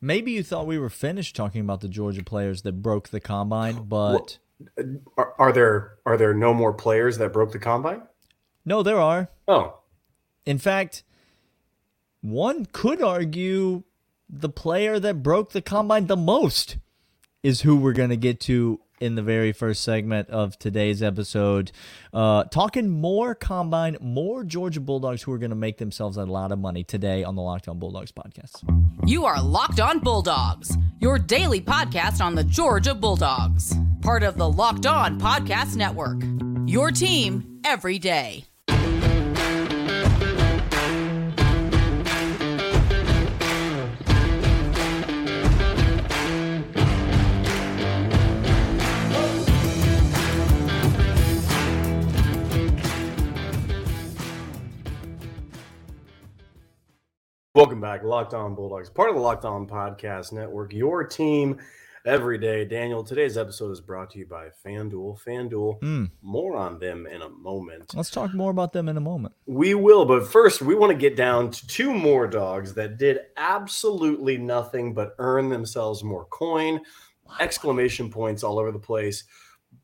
Maybe you thought we were finished talking about the Georgia players that broke the combine, but uh, Are, are there are there no more players that broke the combine? no, there are. Oh, In fact, one could argue the player that broke the combine the most is who we're going to get to in the very first segment of today's episode. Uh, talking more combine, more Georgia Bulldogs who are going to make themselves a lot of money today on the Locked On Bulldogs podcast. You are Locked On Bulldogs, your daily podcast on the Georgia Bulldogs, part of the Locked On Podcast Network. Your team every day. Back, Locked On Bulldogs, part of the Locked On Podcast Network. Your team every day. Daniel, today's episode is brought to you by FanDuel. FanDuel. Hmm. More on them in a moment. Let's talk more about them in a moment. We will, but first, we want to get down to two more dogs that did absolutely nothing but earn themselves more coin, exclamation points all over the place,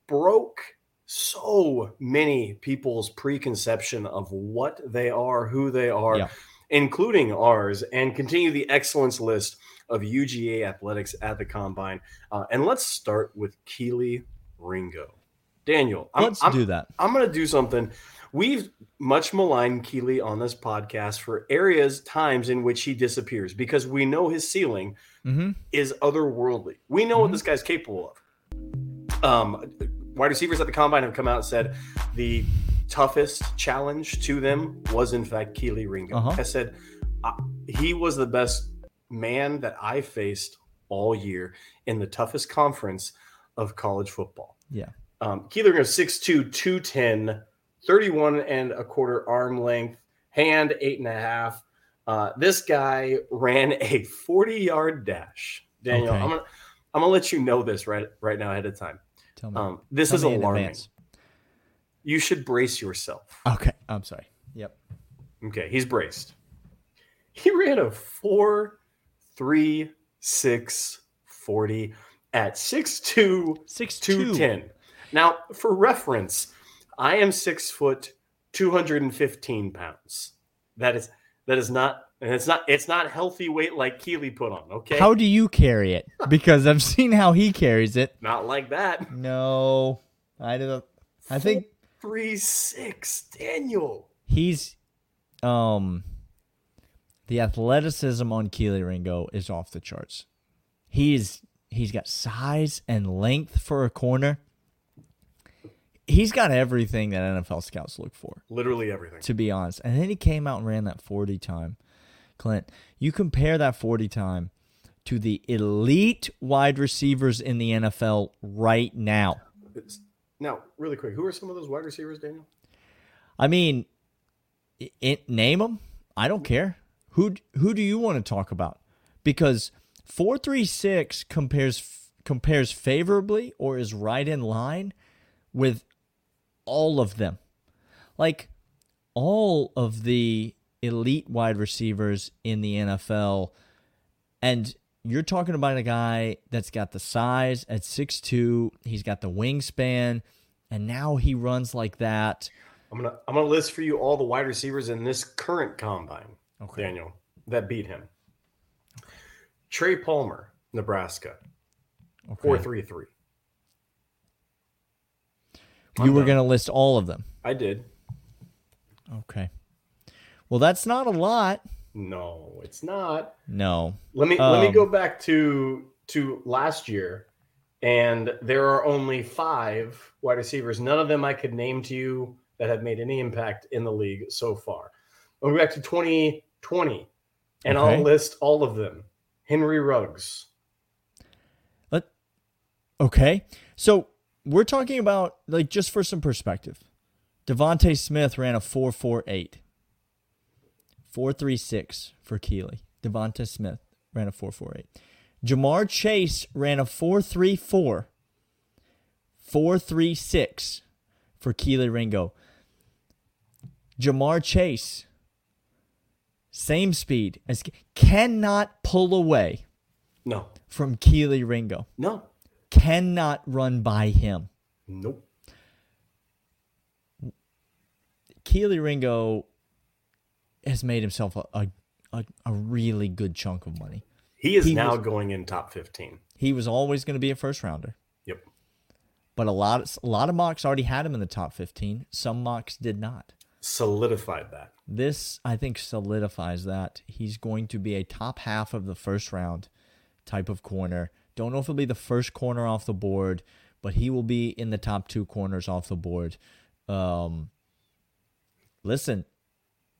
broke so many people's preconception of what they are, who they are, Yeah. Including ours, and continue the excellence list of UGA athletics at the combine. Uh, and let's start with Kelee Ringo. Daniel, I'm- Let's I'm- do that. I'm going to do something. We've much maligned Kelee on this podcast for areas, times in which he disappears because we know his ceiling hmm is otherworldly. We know what this guy's capable of. Um, wide receivers at the combine have come out and said the toughest challenge to them was, in fact, Kelee Ringo. Uh-huh. I said uh, he was the best man that I faced all year in the toughest conference of college football. Yeah. Um, Kelee Ringo, 6'2, 210, 31 and a quarter arm length, hand eight and a half. Uh, this guy ran a 40 yard dash. Daniel, Okay. I'm gonna I'm gonna let you know this right right now ahead of time. Tell me. Um, this Tell is me in alarming. You should brace yourself. Okay. I'm sorry. Yep. Okay, he's braced. He ran a four, three, six, 40 at 6'2, Six 210. Now, for reference, I am six foot, 215 pounds. That is that is not and it's not it's not healthy weight like Kelee put on, okay? How do you carry it? Because I've seen how he carries it. not like that. No, I don't. I think Three six, Daniel. he's um the athleticism on Kelee Ringo is off the charts. He's he's got size and length for a corner. He's got everything that NFL scouts look for, Literally everything. to be honest. And then he came out and ran that 40 time. Clint, you compare that 40 time to the elite wide receivers in the NFL right now. It's- Now, really quick, who are some of those wide receivers, Daniel? I mean, it, name them. I don't care. Who who do you want to talk about? Because four three six compares compares favorably or is right in line with all of them. Like all of the elite wide receivers in the NFL, and you're talking about a guy that's got the size at 6'2, he's got the wingspan, and now he runs like that. I'm gonna I'm gonna list for you all the wide receivers in this current combine, Okay. Daniel, that beat him. Trey Palmer, Nebraska, Okay. four three three. You were going to list all of them. I did. Okay. Well, that's not a lot. No, it's not. No. Let me let me Um, go back to to last year, and there are only five wide receivers. None of them I could name to you that have made any impact in the league so far. I'll go back to 2020, and Okay. I'll list all of them. Henry Ruggs, Let Okay. So, we're talking about like just for some perspective. DeVonta Smith ran a 448. 436 for Kelee. DeVonta Smith ran a 448. Ja'Marr Chase ran a 434. 436 for Kelee Ringo. Ja'Marr Chase, same speed as cannot pull away No. from Kelee Ringo. No. Cannot run by him. Nope. Kelee Ringo has made himself a, a, a, really good chunk of money. He is He now was- going in top 15. He was always going to be a first rounder, Yep. but a lot of, a lot of mocks already had him in the top 15. Some mocks did not. Solidified that. This, I think, solidifies that he's going to be a top half of the first round type of corner. Don't know if he'll be the first corner off the board, but he will be in the top two corners off the board. Um, listen,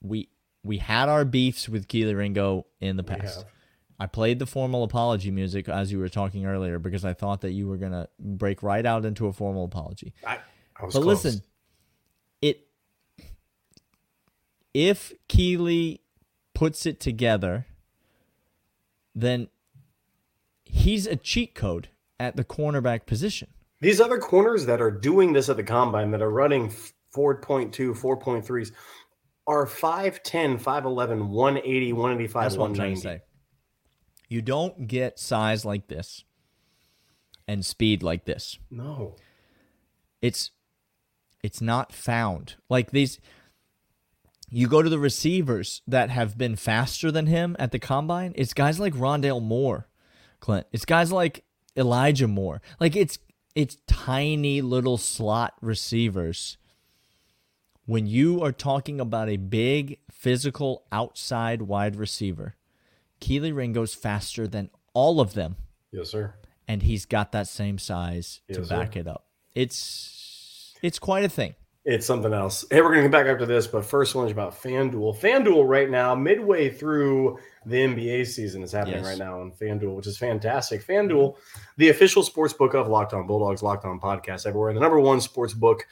we we had our beefs with Kelee Ringo in the past. I played the formal apology music as you were talking earlier because I thought that you were gonna break right out into a formal apology. I, I was But close. listen, it if Kelee puts it together, then he's a cheat code at the cornerback position. These other corners that are doing this at the combine that are running 4.2, 4.3s are 5'10, 5'11, 180, 185, That's what I'm trying 190. to say. You don't get size like this and speed like this. No. It's it's not found. Like these you go to the receivers that have been faster than him at the combine, it's guys like Rondale Moore, Clint. It's guys like Elijah Moore. Like it's it's tiny little slot receivers. When you are talking about a big physical outside wide receiver, Kelee Ringo's faster than all of them Yes, sir. and he's got that same size to back sir. it up. It's it's quite a thing. It's something else. Hey, we're to come back after this, but first one is about FanDuel. FanDuel right now, midway through the NBA season is happening Yes. right now on FanDuel, which is fantastic. FanDuel, the official sports book of Locked On Bulldogs, Locked On Podcast everywhere, the number one sports book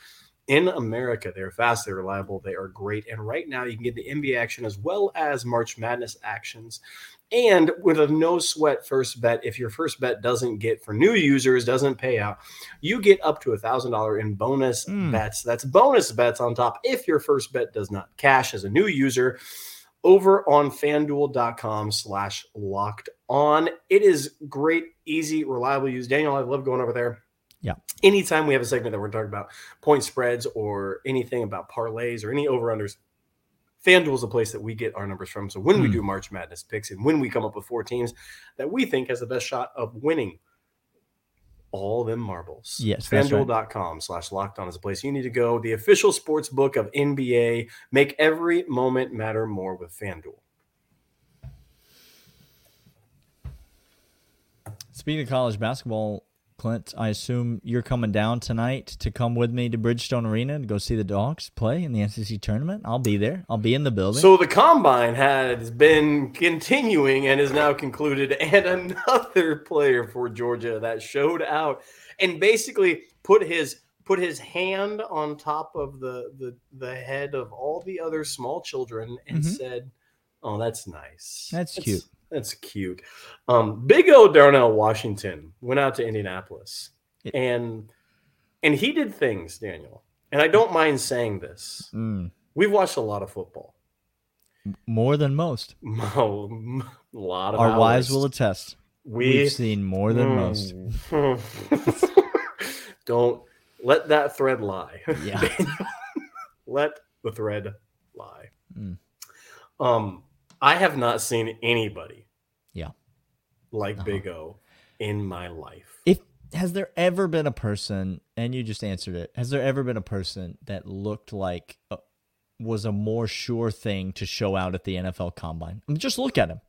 in America. They're fast, they're reliable, they are great. And right now, you can get the NBA action as well as March Madness actions. And with a no sweat first bet, if your first bet doesn't get for new users, doesn't pay out, you get up to a thousand dollar in bonus Mm. bets. That's bonus bets on top if your first bet does not cash as a new user over on fanduel.com slash locked on. It is great, easy, reliable use. Daniel, I love going over there. Yeah. Anytime we have a segment that we're talking about point spreads or anything about parlays or any over unders, FanDuel is a place that we get our numbers from. So when we Hmm. do March Madness picks and when we come up with four teams that we think has the best shot of winning all them marbles. Yes, that's right. FanDuel.com slash locked on is a place you need to go. The official sports book of NBA. Make every moment matter more with FanDuel. Speaking of college basketball, Clint, I assume you're coming down tonight to come with me to Bridgestone Arena to go see the Dogs play in the SEC tournament. I'll be there. I'll be in the building. So the combine has been continuing and is now concluded, and another player for Georgia that showed out and basically put his put his hand on top of the the, the head of all the other small children and Mhm. said, "Oh, that's nice. That's cute. That's cute." Um, Big O Darnell Washington went out to Indianapolis, and and he did things, Daniel. And I don't mind saying this. Mm, We've watched a lot of football. more than most. Oh, a lot of Our wives will attest. We We've seen more than most. most. Don't let that thread lie. Yeah. let the thread lie. Mm. Um, I have not seen anybody, Yeah. like Uh-huh. Big O in my life. If has there ever been a person, and you just answered it, has there ever been a person that looked like uh, was a more sure thing to show out at the NFL Combine? I mean, just look at him.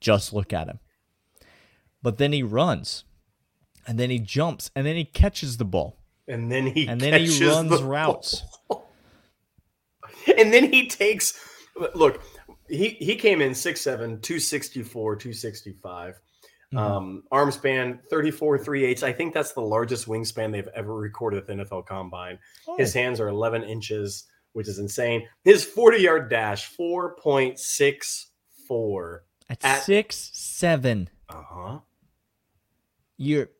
Just look at him. But then he runs, and then he jumps, and then he catches the ball, And then he and then he runs the routes. and then he takes look he he came in 6'7 264 265 Mhm. um arm span 34 3 8 i think that's the largest wingspan they've ever recorded at the nfl combine. Oh, his hands are 11 inches which is insane. His 40 yard dash 4.64 at, at- six seven, uh-huh. You're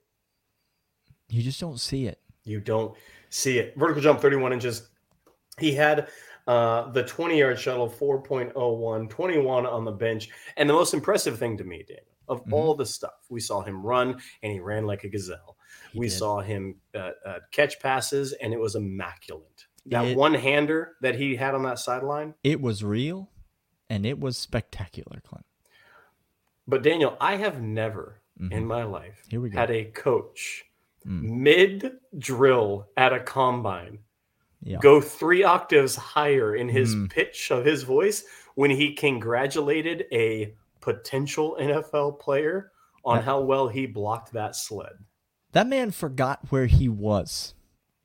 you just don't see it. you don't see it. Vertical jump 31 inches. He had Uh, the 20 yard shuttle, 4.01, 21 on the bench. And the most impressive thing to me, Daniel, of Mhm. all the stuff, we saw him run and he ran like a gazelle. He we did. saw him uh, uh, catch passes and it was immaculate. That one hander that he had on that sideline. It was real, and it was spectacular, Clint. But Daniel, I have never Mhm. in my life Here we go. had a coach Mm. mid drill at a combine Yeah. go three octaves higher in his Mm. pitch of his voice when he congratulated a potential NFL player on That- how well he blocked that sled. That man forgot where he was.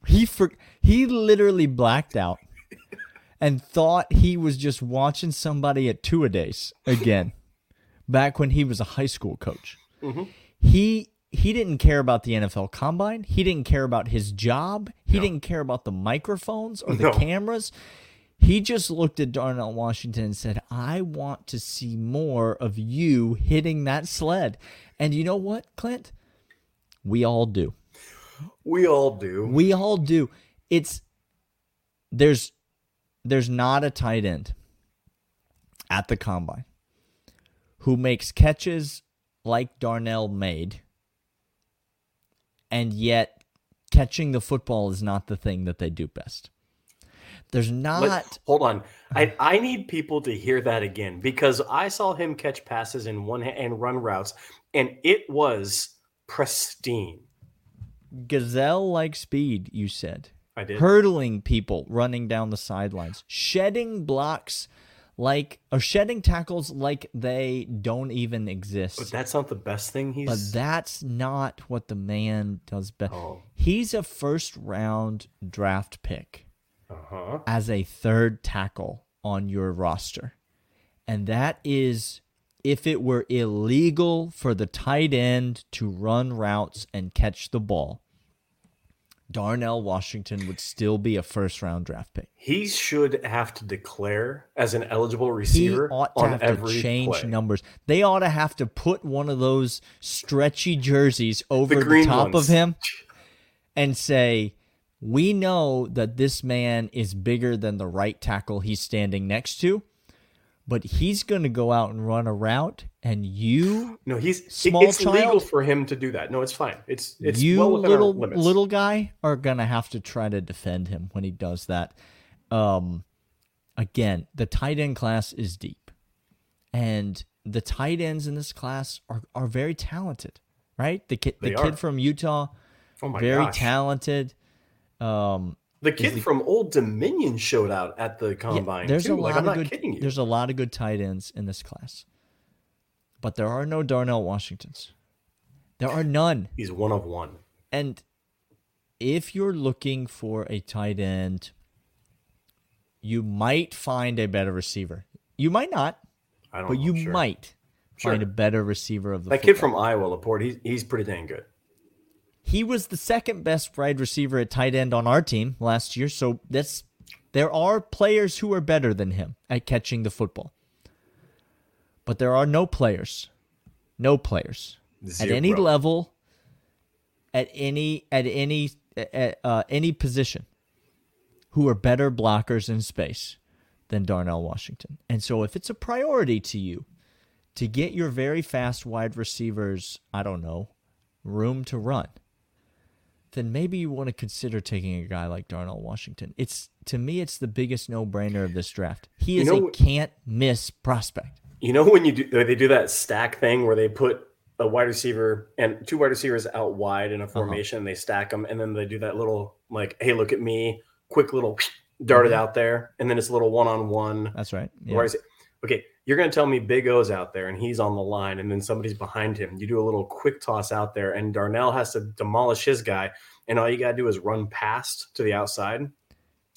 He for he literally blacked out and thought he was just watching somebody at two a days again. back when he was a high school coach. Mhm. He he didn't care about the NFL combine. He didn't care about his job. He No. didn't care about the microphones or the No. cameras. He just looked at Darnell Washington and said, I want to see more of you hitting that sled. And you know what, Clint? We all do. We all do. We all do. It's there's there's not a tight end at the combine who makes catches like Darnell made, and yet catching the football is not the thing that they do best. There's not. Hold on. I, I need people to hear that again because I saw him catch passes in one hand and run routes, and it was pristine. gazelle like speed, you said. I did. Hurdling people running down the sidelines, shedding blocks like or shedding tackles like they don't even exist. but that's not the best thing he's. But that's not what the man does best. Oh. He's a first round draft pick uh huh. as a third tackle on your roster. And that is if it were illegal for the tight end to run routes and catch the ball, Darnell Washington would still be a first round draft pick. He should have to declare as an eligible receiver. He ought to on have to change play. numbers. They ought to have to put one of those stretchy jerseys over the, green top ones. of him and say, "We know that this man is bigger than the right tackle he's standing next to, but he's going to go out and run a route, and you, No, he's Small it's child? legal for him to do that. No, it's fine. It's it's you well little little guy, are going to have to try to defend him when he does that." Um, again, the tight end class is deep, and the tight ends in this class are are very talented. Right, the kid, the They kid are. from Utah, oh very gosh. talented. Um, The kid from Old Dominion showed out at the yeah, combine. there's too. a like, lot I'm of not good. kidding you. There's a lot of good tight ends in this class, but there are no Darnell Washingtons. There are none. He's one of one. And if you're looking for a tight end, you might find a better receiver. You might not, I don't but know. you sure. might Sure. find a better receiver of the That kid from Iowa, LaPorta, he's he's pretty dang good. He was the second best wide receiver at tight end on our team last year. So that's there are players who are better than him at catching the football. But there are no players, no players at any level, at any at any at, uh, any position, who are better blockers in space than Darnell Washington. And so, if it's a priority to you to get your very fast wide receivers, I don't know, room to run, then maybe you want to consider taking a guy like Darnell Washington. It's to me, it's the biggest no-brainer of this draft. He You is know a can't miss prospect. You know when you do they do that stack thing where they put a wide receiver and two wide receivers out wide Uh-huh. in a formation, they stack them, and then they do that little like, "Hey, look at me!" Quick little darted Mm-hmm. out there, and then it's a little one-on-one. That's right. Yeah. I okay, you're going to tell me Big O's out there and he's on the line, and then somebody's behind him. You do a little quick toss out there, and Darnell has to demolish his guy, and all you got to do is run past to the outside.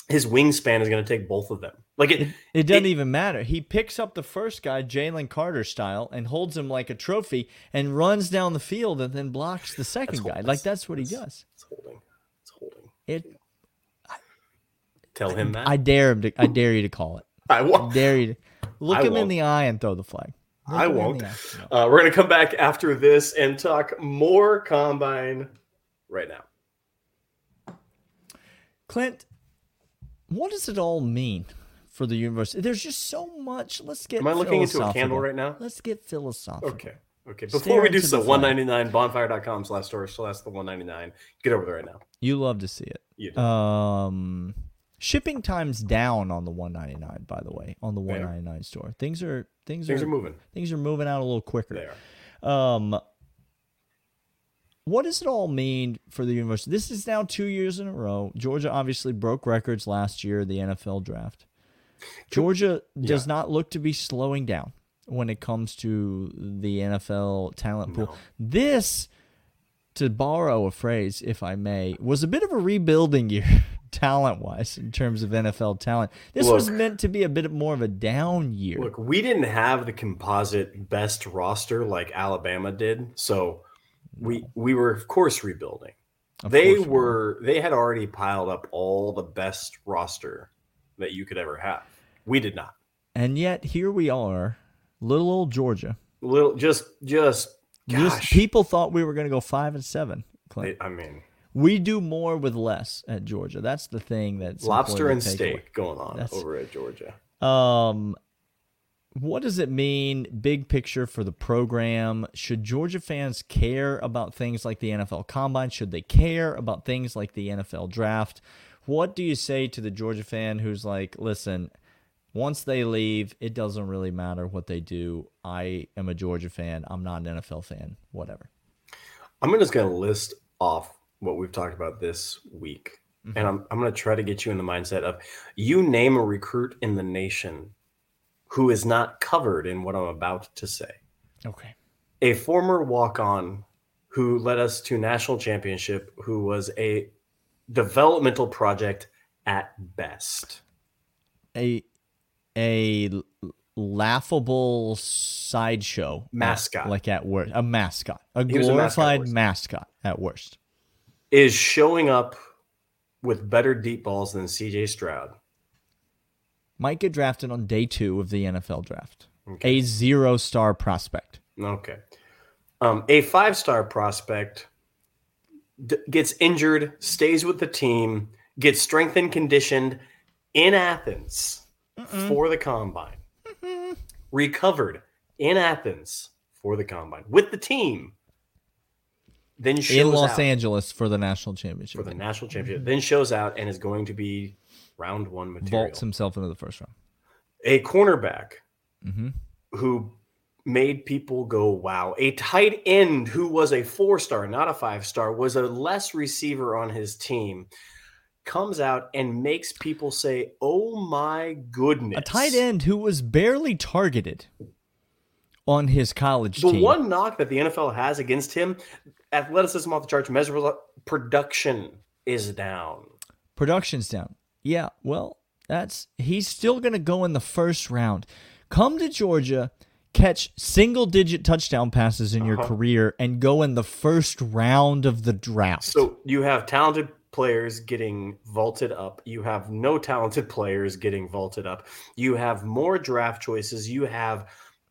His wingspan is going to take both of them. Like it, It doesn't It- even matter. He picks up the first guy, Jalen Carter style, and holds him like a trophy and runs down the field and then blocks the second guy. Like that's what he does. it's holding. It's holding. It. Tell him that. I dare him to. I dare you to call it. I I dare you to look I him in won't. the eye and throw the flag. Look I won't. Uh, we're going to come back after this and talk more combine right now. Clint, what does it all mean for the universe? There's just so much. Let's get. Am I looking into a candle right now? Let's get philosophical. Okay. Okay. Stare Before we do so, fire. 199 bonfire.com slash store slash the 199. Get over there right now. You love to see it. You do. Um, shipping times down on the 199. By the way, on the They are. 199 store, things are things, Things are, are moving. Things are moving out a little quicker. They are. Um, what does it all mean for the university? This is now two years in a row. Georgia obviously broke records last year, the NFL draft. Georgia does Yeah. not look to be slowing down when it comes to the NFL talent pool. No. This, to borrow a phrase, if I may, was a bit of a rebuilding year, talent wise, in terms of NFL talent. This was meant to be a bit more of a down year. Look, we didn't have the composite best roster like Alabama did, so we we were of course rebuilding. Of they course we were they had already piled up all the best roster that you could ever have. We did not. And yet here we are, little old Georgia. Little just just Just people thought we were going to go five and seven. Clint. I mean, we do more with less at Georgia. That's the thing that's lobster and important to take steak going on That's- over at Georgia. Um, what does it mean, big picture for the program? Should Georgia fans care about things like the NFL Combine? Should they care about things like the NFL Draft? What do you say to the Georgia fan who's like, listen, once they leave, it doesn't really matter what they do. I am a Georgia fan. I'm not an NFL fan. Whatever. I'm just going to list off what we've talked about this week. Mm-hmm. And I'm, I'm going to try to get you in the mindset of you name a recruit in the nation who is not covered in what I'm about to say. Okay. A former walk on who led us to national championship, who was a developmental project at best. A a laughable sideshow Mascot. like at worst a mascot a He was a mascot at glorified worst. mascot at worst Is showing up with better deep balls than CJ Stroud. might get drafted on day two of the nfl draft. Okay. a zero star prospect. Okay. Um, a five star prospect d- gets injured, stays with the team, gets strengthened, conditioned in Athens for the combine, recovered in Athens for the combine with the team, then shows in los out angeles for the national championship for the national championship, then shows out and is going to be round one material. vaults himself into the first round a cornerback Mhm. who made people go wow a tight end who was a four star not a five star was a less receiver on his team comes out and makes people say oh my goodness a tight end who was barely targeted on his college team. the team one knock that the nfl has against him athleticism off the charts measurable production is down Production's down. Yeah, well, that's he's still going to go in the first round. Come to Georgia, catch single digit touchdown passes in your Uh-huh. career and go in the first round of the draft. So you have talented players getting vaulted up. You have no talented players getting vaulted up. You have more draft choices. You have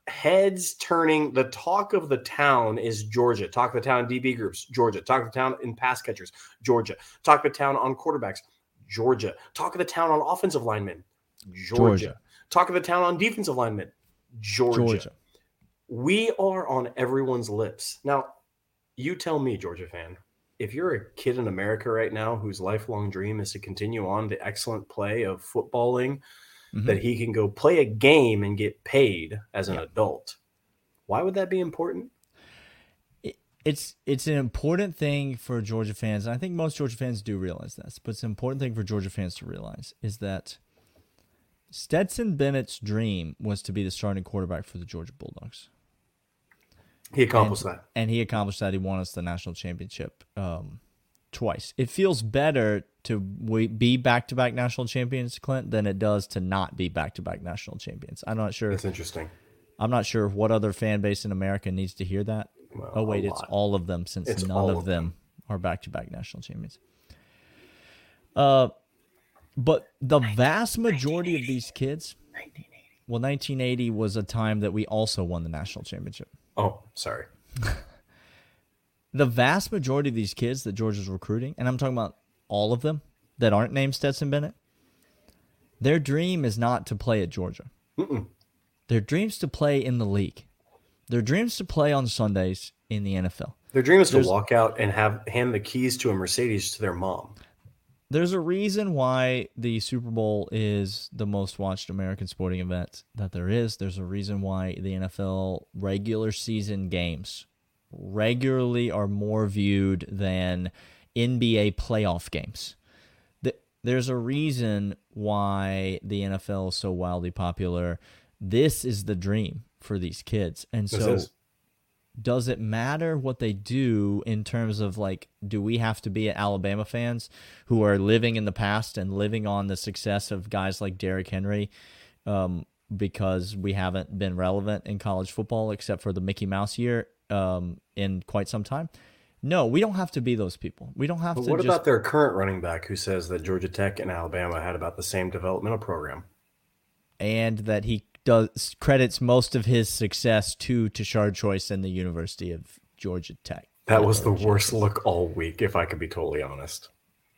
heads turning. The talk of the town is Georgia. Talk of the town DB groups, Georgia. Talk of the town in pass catchers, Georgia. Talk of the town on quarterbacks, Georgia. Talk of the town on offensive linemen, Georgia. Georgia. Talk of the town on defensive linemen, Georgia Georgia. we are on everyone's lips. Now, you tell me, Georgia fan, if you're a kid in America right now whose lifelong dream is to continue on the excellent play of footballing, Mhm. that he can go play a game and get paid as an Yeah. adult, why would that be important? It's it's an important thing for Georgia fans, and I think most Georgia fans do realize this, but it's an important thing for Georgia fans to realize is that Stetson Bennett's dream was to be the starting quarterback for the Georgia Bulldogs. He accomplished that. and he accomplished that. He won us the national championship um, twice. It feels better to be back to back national champions, Clint, than it does to not be back to back national champions. I'm not sure. That's interesting. I'm not sure what other fan base in America needs to hear that. Well, oh wait, it's all of them since It's none of of them are back to back national champions. Uh, but the vast majority of these kids, well, 1980 was a time that we also won the national championship. Oh, sorry. the vast majority of these kids that Georgia's recruiting, and I'm talking about all of them that aren't named Stetson Bennett, Their dream is not to play at Georgia. Mm-mm. Their dreams to play in the league. Their dreams to play on Sundays in the NFL. Their dream is to walk out and have hand the keys to a Mercedes to their mom. There's a reason why the Super Bowl is the most watched American sporting event that there is. There's a reason why the NFL regular season games regularly are more viewed than NBA playoff games. There's a reason why the NFL is so wildly popular. This is the dream for these kids. And so is. does it matter what they do in terms of like do we have to be Alabama fans who are living in the past and living on the success of guys like Derrick Henry um, because we haven't been relevant in college football except for the Mickey Mouse year um, in quite some time? No, we don't have to be those people. We don't have But to what just about their current running back who says that Georgia Tech and Alabama had about the same developmental program? and that he does credits most of his success to Tashard Choice and the University of Georgia Tech. That was the worst look all week, if I could be totally honest.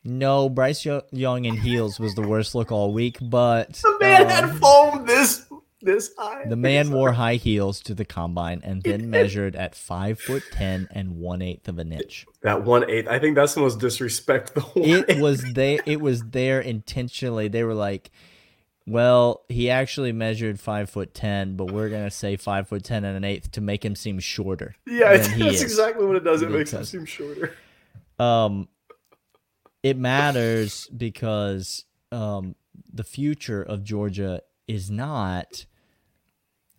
No, Bryce Young in heels was the worst look all week, but The man um, had foam this this high. the man wore high heels to the combine and then measured at five foot ten and one eighth of an inch. that one eighth. I think that's the most disrespect. The whole It was they. It was there intentionally. They were like, "Well, he actually measured five foot ten, but we're gonna say five foot ten and an eighth to make him seem shorter." yeah, that's is." exactly what it does. It makes him seem shorter. um it matters because um the future of Georgia is not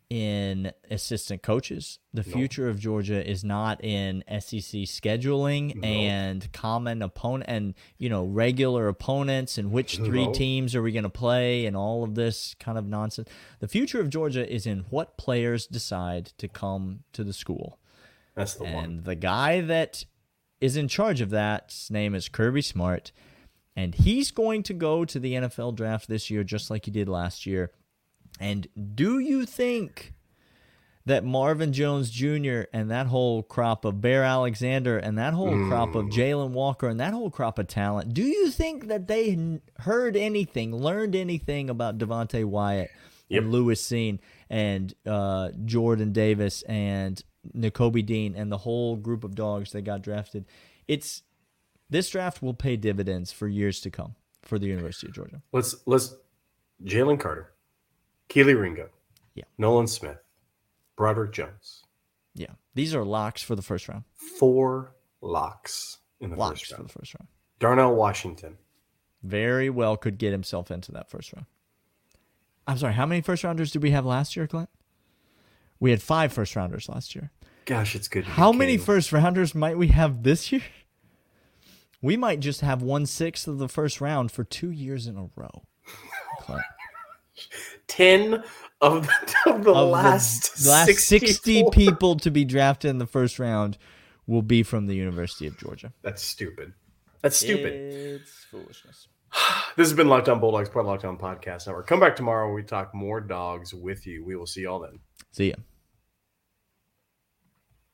in assistant coaches. The future of Georgia is not in SEC scheduling No. and common opponent and you know regular opponents and which three No. teams are we going to play and all of this kind of nonsense. The future of Georgia is in what players decide to come to the school. That's the one. And the guy that is in charge of that, his name is Kirby Smart, and he's going to go to the NFL draft this year just like he did last year. And do you think that Marvin Jones Jr. and that whole crop of Bear Alexander and that whole crop of Jalon Walker and that whole crop of talent, do you think that they heard anything, learned anything about Devonte Wyatt Yep. and Lewis Cine and uh, Jordan Davis and Nakobe Dean and the whole group of dogs that got drafted? It's this draft will pay dividends for years to come for the University of Georgia. Let's let's Jalen Carter, Kelee Ringo, Yeah. Nolan Smith, Broderick Jones. Yeah, these are locks for the first round. Four locks in the Locks first for the first round. Darnell Washington. very well could get himself into that first round. I'm sorry, how many first rounders did we have last year, Clint? We had five first rounders last year. Gosh, it's good. How many first rounders might we have this year? We might just have one sixth of the first round for two years in a row. Clint. Ten of the, of the Of last the last 60 64. people to be drafted in the first round will be from the University of Georgia. That's stupid. That's stupid. It's foolishness. This has been Locked On Bulldogs, part of Locked On Podcast Network. Come back tomorrow we talk more dogs with you. We will see y'all then. See ya.